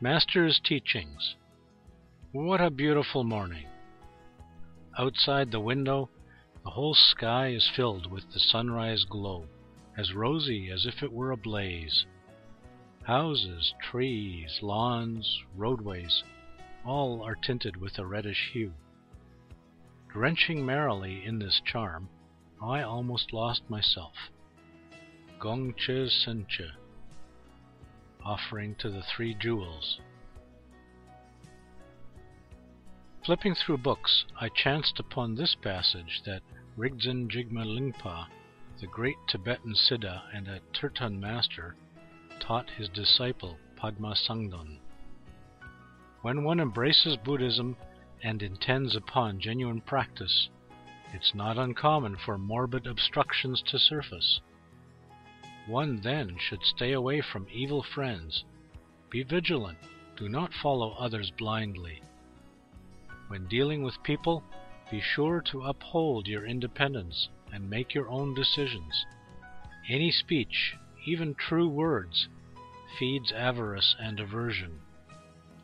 Master's Teachings What a beautiful morning! Outside the window the whole sky is filled with the sunrise glow, as rosy as if it were ablaze. Houses, trees, lawns, roadways, all are tinted with a reddish hue. Drenching merrily in this charm, I almost lost myself. Gongche Senche offering to the Three Jewels. Flipping through books, I chanced upon this passage that Rigdzin Jigme Lingpa, the great Tibetan Siddha and a Tertön master, taught his disciple Padma Sangdon. When one embraces Buddhism and intends upon genuine practice, it's not uncommon for morbid obstructions to surface. One then should stay away from evil friends. Be vigilant. Do not follow others blindly. When dealing with people, be sure to uphold your independence and make your own decisions. Any speech, even true words, feeds avarice and aversion.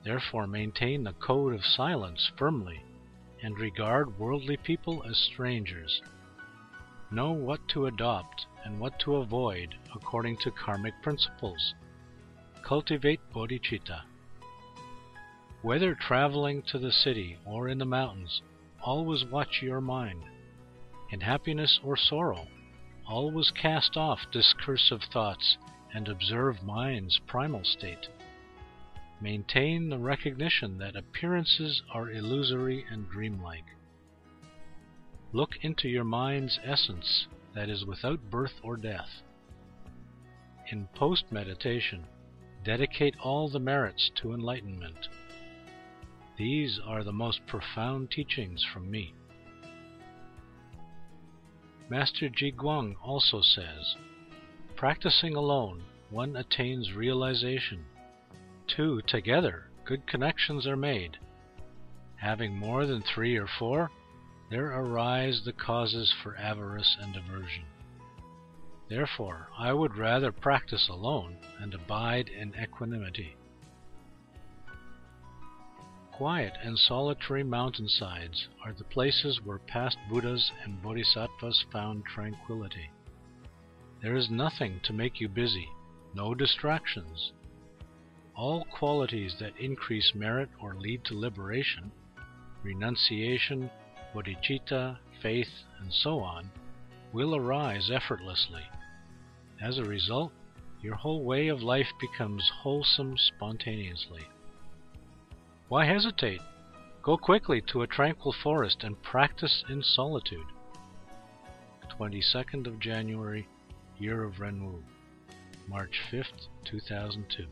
Therefore, maintain the code of silence firmly and regard worldly people as strangers. Know what to adopt and what to avoid according to karmic principles. Cultivate bodhicitta. Whether traveling to the city or in the mountains, always watch your mind. In happiness or sorrow, always cast off discursive thoughts and observe mind's primal state. Maintain the recognition that appearances are illusory and dreamlike. Look into your mind's essence that is without birth or death. In post meditation, dedicate all the merits to enlightenment. These are the most profound teachings from me. Master Ji Guang also says, Practicing alone, one attains realization. Two together, good connections are made. Having more than three or four, there arise the causes for avarice and aversion. Therefore, I would rather practice alone and abide in equanimity. Quiet and solitary mountainsides are the places where past Buddhas and Bodhisattvas found tranquility. There is nothing to make you busy, no distractions. All qualities that increase merit or lead to liberation, renunciation, bodhicitta, faith, and so on, will arise effortlessly. As a result, your whole way of life becomes wholesome spontaneously. Why hesitate? Go quickly to a tranquil forest and practice in solitude. 22nd of January, Year of Renwu, March 5th, 2002.